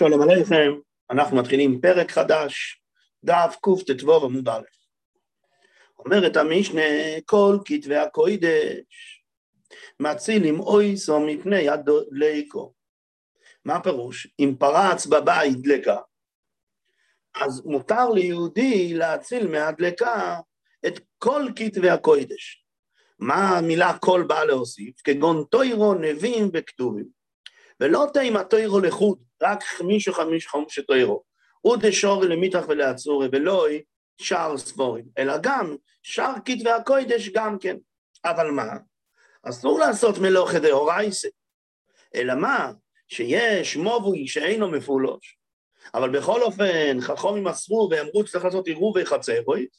שלום עליכם, אנחנו מתחילים פרק חדש, דף קט"ו עמוד א'. אומרת המשנה, כל כתבי הקוידש מצילים אויסו מפני הדלקו. מה הפירוש? אם פרץ בבית דלקה, אז מותר ליהודי להציל מהדלקה את כל כתבי הקוידש. מה המילה כל באה להוסיף? כגון טוירו, נביאים וכתובים. ולא תימא טוירו לחוד, רק חמישו חמיש חומשי טוירו. ודשורי למיתח ולעצורי, ולוי שאר ספורים, אלא גם שאר כתבי הקוידש גם כן. אבל מה? אסור לעשות מלוכה דאורייסה. אלא מה? שיש מובוי שאינו מפולוש. אבל בכל אופן, חכומים אסרו ואמרו שצריך לעשות עירוב וחצרוית,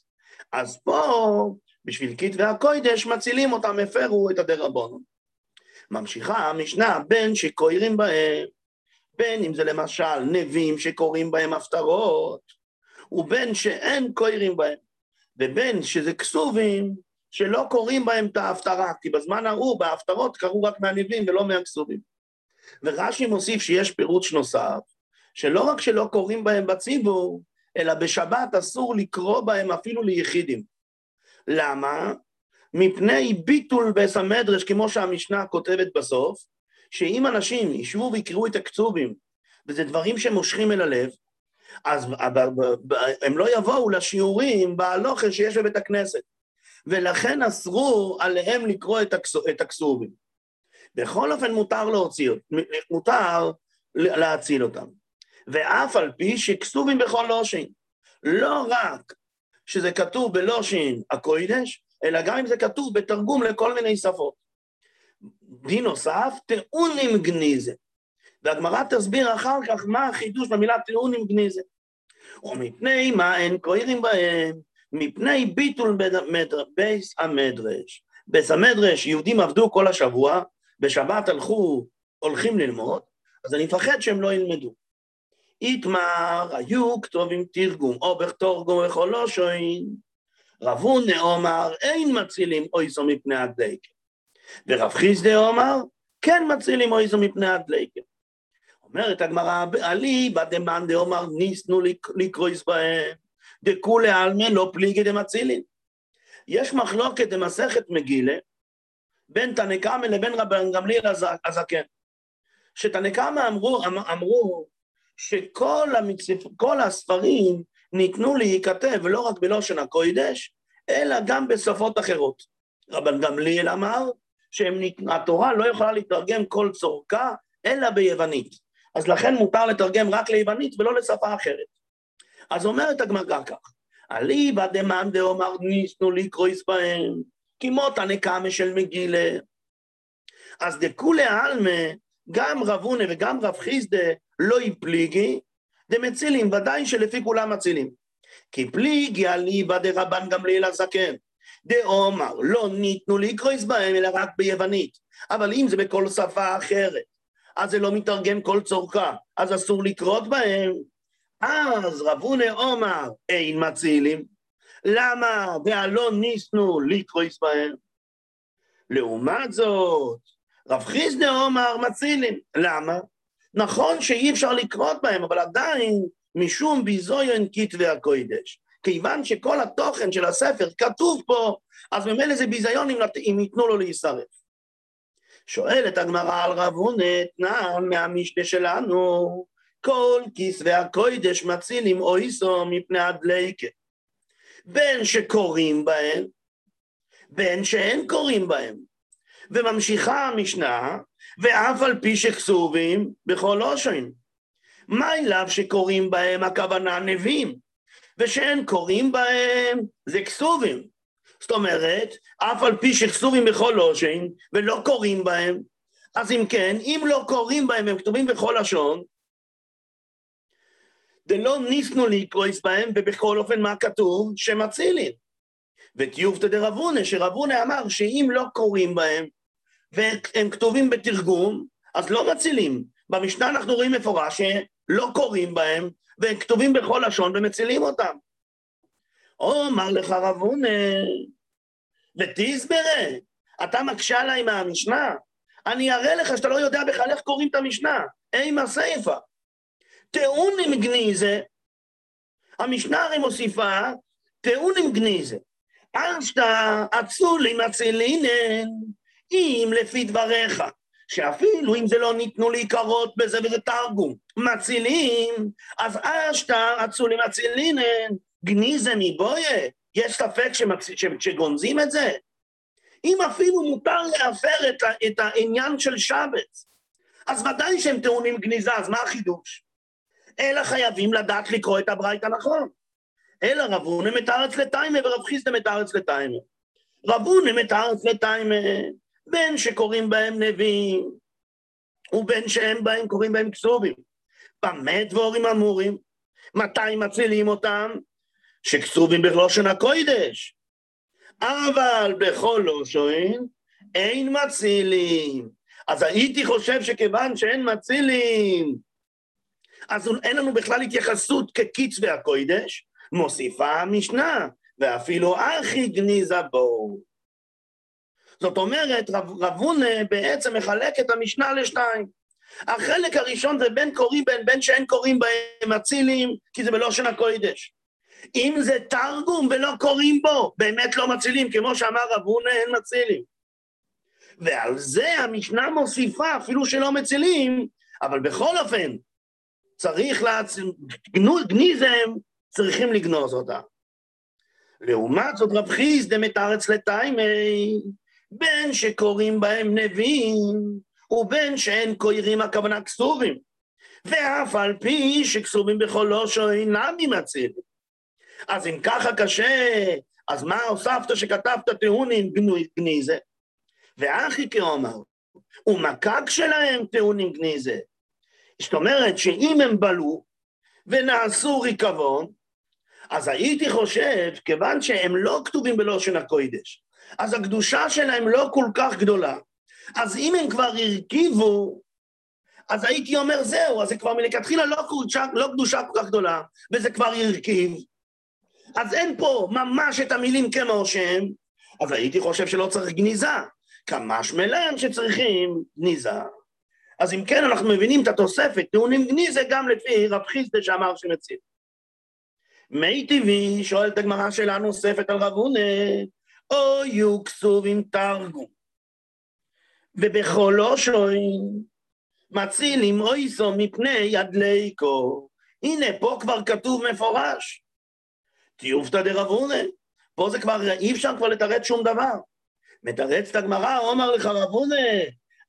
אז פה, בשביל כתבי הקוידש, מצילים אותם, הפרו את הדרבונו. ממשיכה המשנה, בין שקוירים בהם, בין אם זה למשל נביאים שקוראים בהם הפטרות, ובין שאין קוירים בהם, ובין שזה כסובים שלא קוראים בהם את ההפטרה, כי בזמן ההוא בהפטרות קראו רק מהנביאים ולא מהכסובים. ורש"י מוסיף שיש פירוש נוסף, שלא רק שלא קוראים בהם בציבור, אלא בשבת אסור לקרוא בהם אפילו ליחידים. למה? מפני ביטול בס המדרש, כמו שהמשנה כותבת בסוף, שאם אנשים ישבו ויקראו את הכתובים, וזה דברים שמושכים אל הלב, אז הם לא יבואו לשיעורים בהלוכה שיש בבית הכנסת. ולכן אסרו עליהם לקרוא את הכסובים. בכל אופן מותר להוציא, מותר להציל אותם. ואף על פי שכסובים בכל לושין. לא רק שזה כתוב בלשון הקודש, אלא גם אם זה כתוב בתרגום לכל מיני שפות. דין נוסף, טעונים גניזה. והגמרא תסביר אחר כך מה החידוש במילה טעונים גניזה. ומפני מה אין קוירים בהם? מפני ביטול בית המדרש. בית המדרש, יהודים עבדו כל השבוע, בשבת הלכו, הולכים ללמוד, אז אני מפחד שהם לא ילמדו. איתמר, היו כתובים תרגום, או בתורגום וכל לא שוין. רבו נאמר, אין מצילים אויסו מפני הדלקה. ורב חיסדה אומר, כן מצילים אויסו מפני הדלקה. אומרת הגמרא, עלי בדמאן דאמר, ניסנו לקרויס בהם, דכולי עלמא לא פליגי דמצילין. יש מחלוקת במסכת מגילה בין תנקמה לבין רבן גמליאל הזקן. שתנקמה אמרו, אמ-, אמרו שכל המצפ... הספרים ניתנו להיכתב לא רק בלושן הקוידש, אלא גם בשפות אחרות. רבן גמליאל אמר שהתורה לא יכולה לתרגם כל צורכה, אלא ביוונית. אז לכן מותר לתרגם רק ליוונית ולא לשפה אחרת. אז אומרת הגמרא כך, אליבא דמאן דאמר ניסנו לקרויס בהם, כמו תנקמה של מגילה. אז דכולי עלמא, גם רב הונא וגם רב חיסדה לא יפליגי, דמצילים, ודאי שלפי כולם מצילים. כי פליגי אליבא דרבן גמליאל הזקן. דאומר, לא ניתנו לקרויס בהם, אלא רק ביוונית. אבל אם זה בכל שפה אחרת, אז זה לא מתרגם כל צורכה, אז אסור לקרות בהם. אז רבוני עומר אין מצילים. למה? והלא ניסנו לקרויס בהם. לעומת זאת, רב חיסדה עומר מצילים. למה? נכון שאי אפשר לקרות בהם, אבל עדיין משום ביזויון כתבי הקוידש. כיוון שכל התוכן של הספר כתוב פה, אז ממילא זה ביזיון אם, ייתנו לו להישרף. שואלת הגמרא על רב הונא, תנען מהמשנה שלנו, כל כסבי הקוידש מצילים אויסו מפני הדלקה. בין שקוראים בהם, בין שאין קוראים בהם. וממשיכה המשנה, ואף על פי שכסובים בכל אושן. מה אליו שקוראים בהם הכוונה נביאים, ושאין קוראים בהם זה כסובים. זאת אומרת, אף על פי שכסובים בכל אושן ולא קוראים בהם, אז אם כן, אם לא קוראים בהם, הם כתובים בכל לשון, דלא ניסנו לקרויס בהם, ובכל אופן מה כתוב? שמצילין. וטיובתא דרבונה, שרבונה אמר שאם לא קוראים בהם, והם כתובים בתרגום, אז לא מצילים. במשנה אנחנו רואים מפורש שלא קוראים בהם, והם כתובים בכל לשון ומצילים אותם. או אמר לך רבונה, ותסברה, אתה מקשה עליי מהמשנה, אני אראה לך שאתה לא יודע בכלל איך קוראים את המשנה, אימה סיפה. טעון עם גניזה, המשנה הרי מוסיפה טעון עם גניזה. אשתא אצולי מצילינן, אם לפי דבריך, שאפילו אם זה לא ניתנו להיקרות בזה וזה תרגום, מצילים, אז אשתא אצולי מצילינן, גניזה מבויה, יש ספק שמצ... שגונזים את זה? אם אפילו מותר להפר את, ה... את העניין של שבץ, אז ודאי שהם טעונים גניזה, אז מה החידוש? אלא חייבים לדעת לקרוא את הברייתא נכון. אלא רב הונם את הארץ לתיימה ורב חיסדם את הארץ לתיימה. רב הונם את הארץ לתיימה, בין שקוראים בהם נביאים, ובין שהם בהם קוראים בהם כסובים. במה דבורים אמורים? מתי מצילים אותם? שכסובים בלושן הקוידש. אבל בכל לושן אין מצילים. אז הייתי חושב שכיוון שאין מצילים, אז אין לנו בכלל התייחסות כקיץ והקוידש, מוסיפה המשנה, ואפילו אחי גניזה בו. זאת אומרת, רב, רבונה בעצם מחלק את המשנה לשתיים. החלק הראשון זה בין קוראים בין, בין שאין קוראים בהם מצילים, כי זה בלושן הקוידש. אם זה תרגום ולא קוראים בו, באמת לא מצילים, כמו שאמר רבונה, אין מצילים. ועל זה המשנה מוסיפה, אפילו שלא מצילים, אבל בכל אופן, צריך להציל, גניזם, צריכים לגנוז אותה. לעומת זאת רב חיסדה מתארץ לטיימי, בין שקוראים בהם נביאים, ובין שאין קוראים הכוונה כסובים. ואף על פי שכסובים בכל לושו אינם ממצים. אז אם ככה קשה, אז מה הוספת שכתבת טעונים גניזה? ואחי כאומר, ומקק שלהם טעונים גניזה. זאת אומרת שאם הם בלו ונעשו ריקבון, אז הייתי חושב, כיוון שהם לא כתובים בלושן הקוידש, אז הקדושה שלהם לא כל כך גדולה, אז אם הם כבר הרכיבו, אז הייתי אומר, זהו, אז זה כבר מלכתחילה לא קדושה, לא קדושה כל כך גדולה, וזה כבר הרכיב, אז אין פה ממש את המילים כמו שהם, אז הייתי חושב שלא צריך גניזה. כמה שמלם שצריכים גניזה. אז אם כן, אנחנו מבינים את התוספת, טעונים גניזה גם לפי רב חיסדה שאמר שמציל. מי טבעי, שואלת הגמרא שאלה נוספת על רב הונה, או יהיו כסובים תרגום. ובכל אושוין מצילים אויסו מפני יד ליקו. הנה, פה כבר כתוב מפורש. תיובתא דרב הונה. פה זה כבר, אי אפשר כבר לתרץ שום דבר. מתרצת הגמרא, אומר לך רב הונה,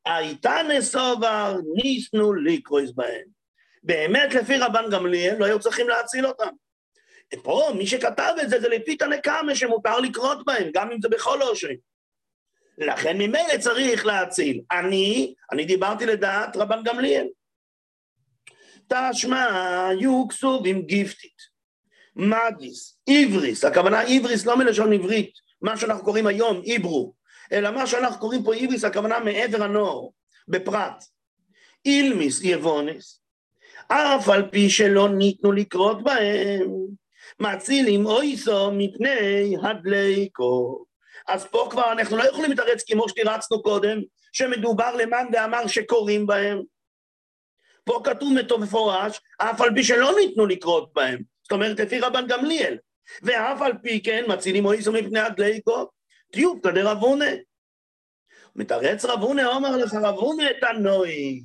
הייתה נסובר, ניסנו לקרויס בהם. באמת, לפי רבן גמליאל, לא היו צריכים להציל אותם. פה, מי שכתב את זה, זה לפי תנקמה שמותר לקרות בהם, גם אם זה בכל אושרים. לכן ממילא צריך להציל. אני, אני דיברתי לדעת רבן גמליאל. תשמע, יהיו כסובים גיפטית. מדיס, עבריס, הכוונה עבריס לא מלשון עברית, מה שאנחנו קוראים היום עברו, אלא מה שאנחנו קוראים פה עבריס, הכוונה מעבר הנור, בפרט. אילמיס יבוניס, אף על פי שלא ניתנו לקרות בהם, מצילים אויסו מפני הדליקו. אז פה כבר אנחנו לא יכולים לתרץ כמו שתירצנו קודם, שמדובר למאן דאמר שקוראים בהם. פה כתוב מפורש, אף על פי שלא ניתנו לקרות בהם. זאת אומרת, לפי רבן גמליאל. ואף על פי כן מצילים מויסו מפני הדליקו, טיוב כדי רבונה. מתרץ רבונה, אומר לך רבונה הנוי.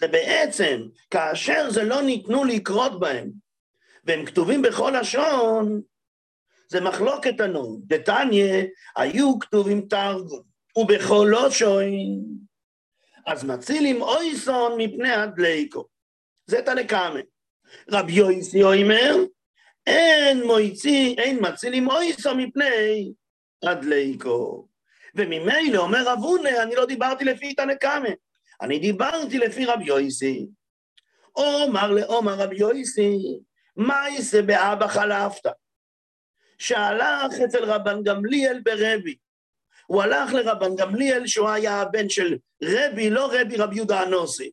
זה בעצם, כאשר זה לא ניתנו לקרות בהם, והם כתובים בכל לשון, זה מחלוקת הנוי. דתניא, היו כתובים תרגום, ובכל לושון, אז מצילים אויסון מפני הדליקו. זה תנקמה. רבי יויסי אומר, אין מויצי, אין מצילים אויסו מפני הדליקו. וממילא אומר רב הונה, אני לא דיברתי לפי תנקמה, אני דיברתי לפי רבי יויסי. אומר לעומר רבי יויסי, מה יעשה באבא חלפת? שהלך אצל רבן גמליאל ברבי. הוא הלך לרבן גמליאל שהוא היה הבן של רבי, לא רבי רבי יהודה הנוסי,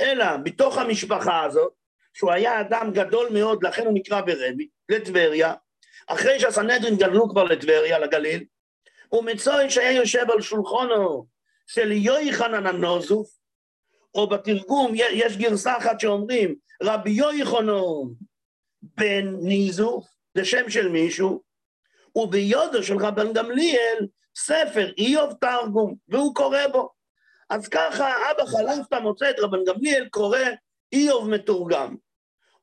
אלא בתוך המשפחה הזאת, שהוא היה אדם גדול מאוד, לכן הוא נקרא ברבי, לטבריה, אחרי שהסנהדרין גדלו כבר לטבריה, לגליל, ומצוי שהיה יושב על שולחונו של יויחנן הנוזוף, או בתרגום, יש גרסה אחת שאומרים, רבי יויכונום בן ניזו, זה שם של מישהו, וביודו של רבן גמליאל, ספר איוב תרגום, והוא קורא בו. אז ככה, אבא חלפת מוצא את רבן גמליאל קורא איוב מתורגם.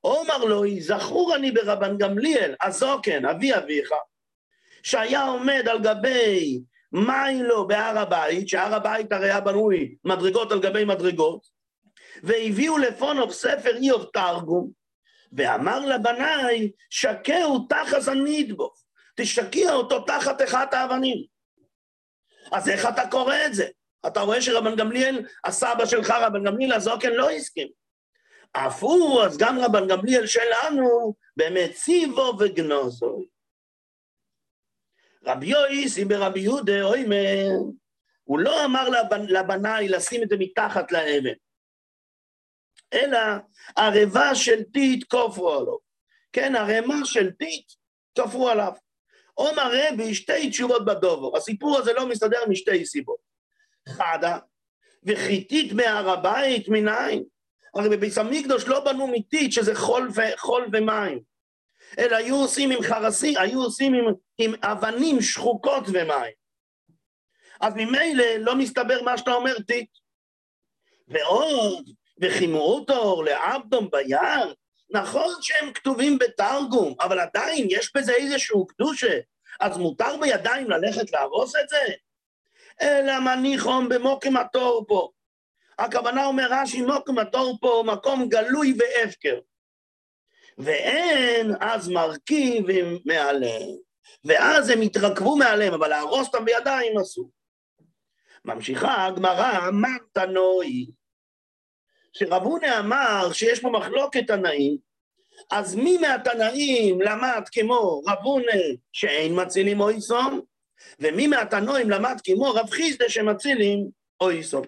אומר לו, זכור אני ברבן גמליאל, הזוקן, אבי אביך, שהיה עומד על גבי מיילו בהר הבית, שהר הבית הרי היה בנוי מדרגות על גבי מדרגות, והביאו לפונוב ספר איוב תרגום, ואמר לבניי, שקהו תחת הנדבוך, תשקיע אותו תחת אחת האבנים. אז איך אתה קורא את זה? אתה רואה שרבן גמליאל, הסבא שלך, רבן גמליאל הזוקן, לא הסכים. אף הוא, אז גם רבן גמליאל שלנו, במציבו וגנוזו. רבי יויסי ברבי יהודה, אוימר, הוא לא אמר לבנ, לבנאי לשים את זה מתחת לאבן, אלא ערבה של טיט כופרו עליו. כן, ערימה של טיט כופרו עליו. עומר רבי שתי תשובות בדובו. הסיפור הזה לא מסתדר משתי סיבות. חדה, וחיתית מהר הבית מניין. הרי בביס המקדוש לא בנו מטיט שזה חול, ו, חול ומים, אלא היו עושים עם חרסים, היו עושים עם, עם אבנים שחוקות ומים. אז ממילא לא מסתבר מה שאתה אומר טיט. ועוד, וחימורותו לעבדום ביער, נכון שהם כתובים בתרגום, אבל עדיין יש בזה איזשהו קדושה, אז מותר בידיים ללכת להרוס את זה? אלא מניחום במוקם התור פה. הכוונה אומר רש"י, מוקם התור פה מקום גלוי והפקר. ואין אז מרכיבים מעליהם. ואז הם התרכבו מעליהם, אבל להרוס אותם בידיים אסור. ממשיכה הגמרא, אמרת נוי. שרבונה אמר שיש פה מחלוקת תנאים, אז מי מהתנאים למד כמו רבונה שאין מצילים או איסום, ומי מהתנועים למד כמו רב חיסדה שמצילים או איסום.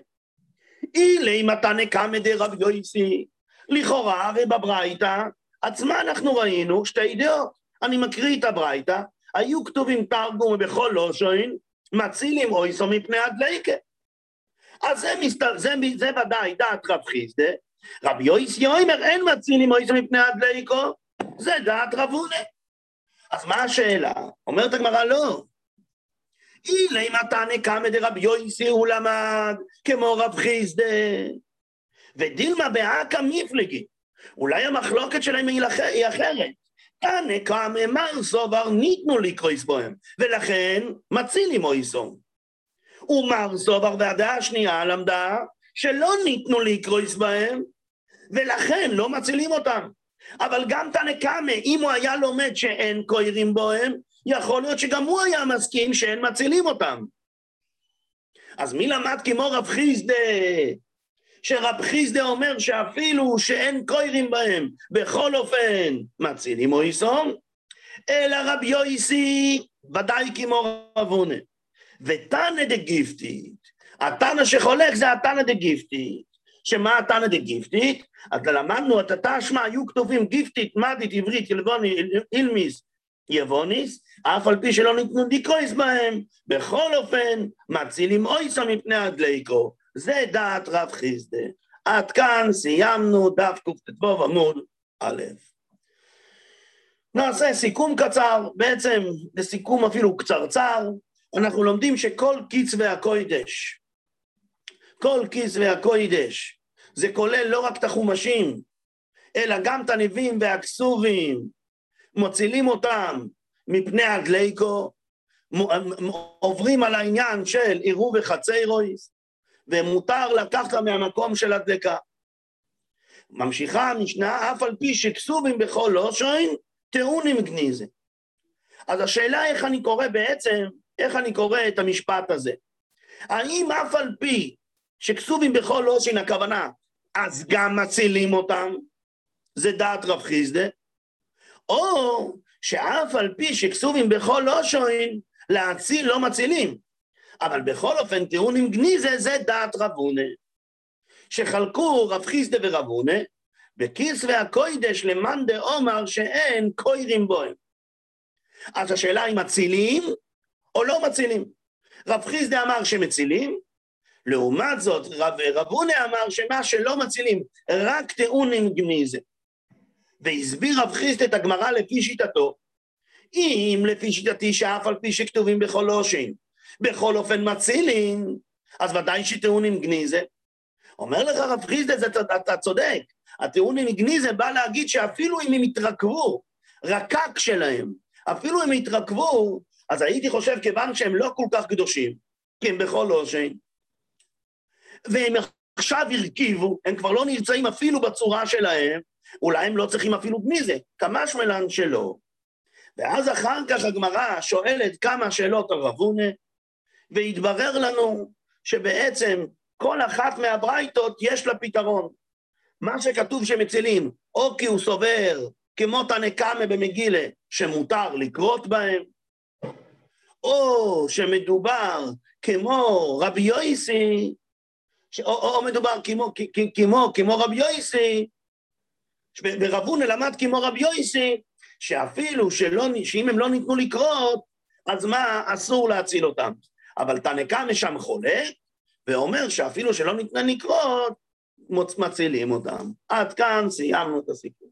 אילי מתנה קמא דרב יויסי, לכאורה הרי בברייתא עצמה אנחנו ראינו שתי דעות. אני מקריא את הברייתא, היו כתובים תרגום בכל לושן, מצילים או איסום מפני הדליקה. אז זה, מסתר, זה, זה ודאי דעת רב חיסדה, רבי יויס יוימר אין מצילים מויסו מפני הדליקו, זה דעת רב הונה. אז מה השאלה? אומרת הגמרא לא. אילי מתנא קמא דרבי יויסי הוא למד כמו רב חיסדה. ודילמה באקא מפלגי. אולי המחלוקת שלהם היא אחרת. תנא קמא מר סובר ניתנו לקרויס בוהם, ולכן מצילים מויסו. ומר סובר והדעה השנייה למדה שלא ניתנו לקרויס בהם, ולכן לא מצילים אותם. אבל גם תנקמה, אם הוא היה לומד שאין קוירים בוהם, יכול להיות שגם הוא היה מסכים שאין מצילים אותם. אז מי למד כמו רב חיסדה, שרב חיסדה אומר שאפילו שאין קוירים בהם, בכל אופן מצילים או איסום, אלא רב יויסי ודאי כמו רב הונה. ותנא דגיפתית, התנא שחולק זה התנא דגיפתית. שמה התנא דגיפתית? אז למדנו את התשמע, היו כתובים גיפטית, מדית, עברית, ילבוני, אילמיס, יבוניס, אף על פי שלא ניתנו דיקויס בהם, בכל אופן, מצילים אויסו מפני הדליקו. זה דעת רב חיסדה. עד כאן סיימנו דף קט"ו עמוד א'. נעשה סיכום קצר, בעצם לסיכום אפילו קצרצר, אנחנו לומדים שכל קצבי הקוידש, כל כסבי הקוידש, זה כולל לא רק את החומשים, אלא גם את הנביאים והכסובים, מוצילים אותם מפני הדליקו, עוברים על העניין של עירוב וחצי רויס, ומותר לקחת מהמקום של הדלקה. ממשיכה המשנה, אף על פי שכסובים בכל לושן, טעונים גניזה. אז השאלה איך אני קורא בעצם, איך אני קורא את המשפט הזה. האם אף על פי שכסובים בכל לושן הכוונה, אז גם מצילים אותם, זה דעת רב חיסדה, או שאף על פי שכסובים בכל לושן, להציל לא מצילים. אבל בכל אופן, טיעון עם גניזה זה דעת רבונה. שחלקו רב חיסדה ורבונה, בכיס והקוידש למאן דאומר שאין קוירים בוהם. אז השאלה אם מצילים או לא מצילים. רב חיסדה אמר שמצילים, לעומת זאת, רב, רבונה אמר שמה שלא מצילים, רק טעונים גניזה. והסביר רב חיסט את הגמרא לפי שיטתו. אם לפי שיטתי שאף על פי שכתובים בכל אושן, בכל אופן מצילין, אז ודאי שטעונים גניזה. אומר לך רב חיסדס, אתה, אתה צודק, הטעונים גניזה בא להגיד שאפילו אם הם יתרכבו, רקק שלהם, אפילו אם יתרכבו, אז הייתי חושב, כיוון שהם לא כל כך קדושים, כי הם בכל אושן, והם עכשיו הרכיבו, הם כבר לא נמצאים אפילו בצורה שלהם, אולי הם לא צריכים אפילו גניזה, כמה שמלן שלא. ואז אחר כך הגמרא שואלת כמה שאלות על רבונה, והתברר לנו שבעצם כל אחת מהברייתות יש לה פתרון. מה שכתוב שמצילים, או כי הוא סובר, כמו תנקמה במגילה, שמותר לקרות בהם, או שמדובר כמו רבי יויסי, או, או, או מדובר כמו, כמו, כמו רבי יויסי, ורבונה למד כמו רבי יויסי, שאפילו שלא, שאם הם לא ניתנו לקרות, אז מה, אסור להציל אותם. אבל תנקמה שם חולק, ואומר שאפילו שלא ניתנה לקרות, מצילים אותם. עד כאן סיימנו את הסיפור.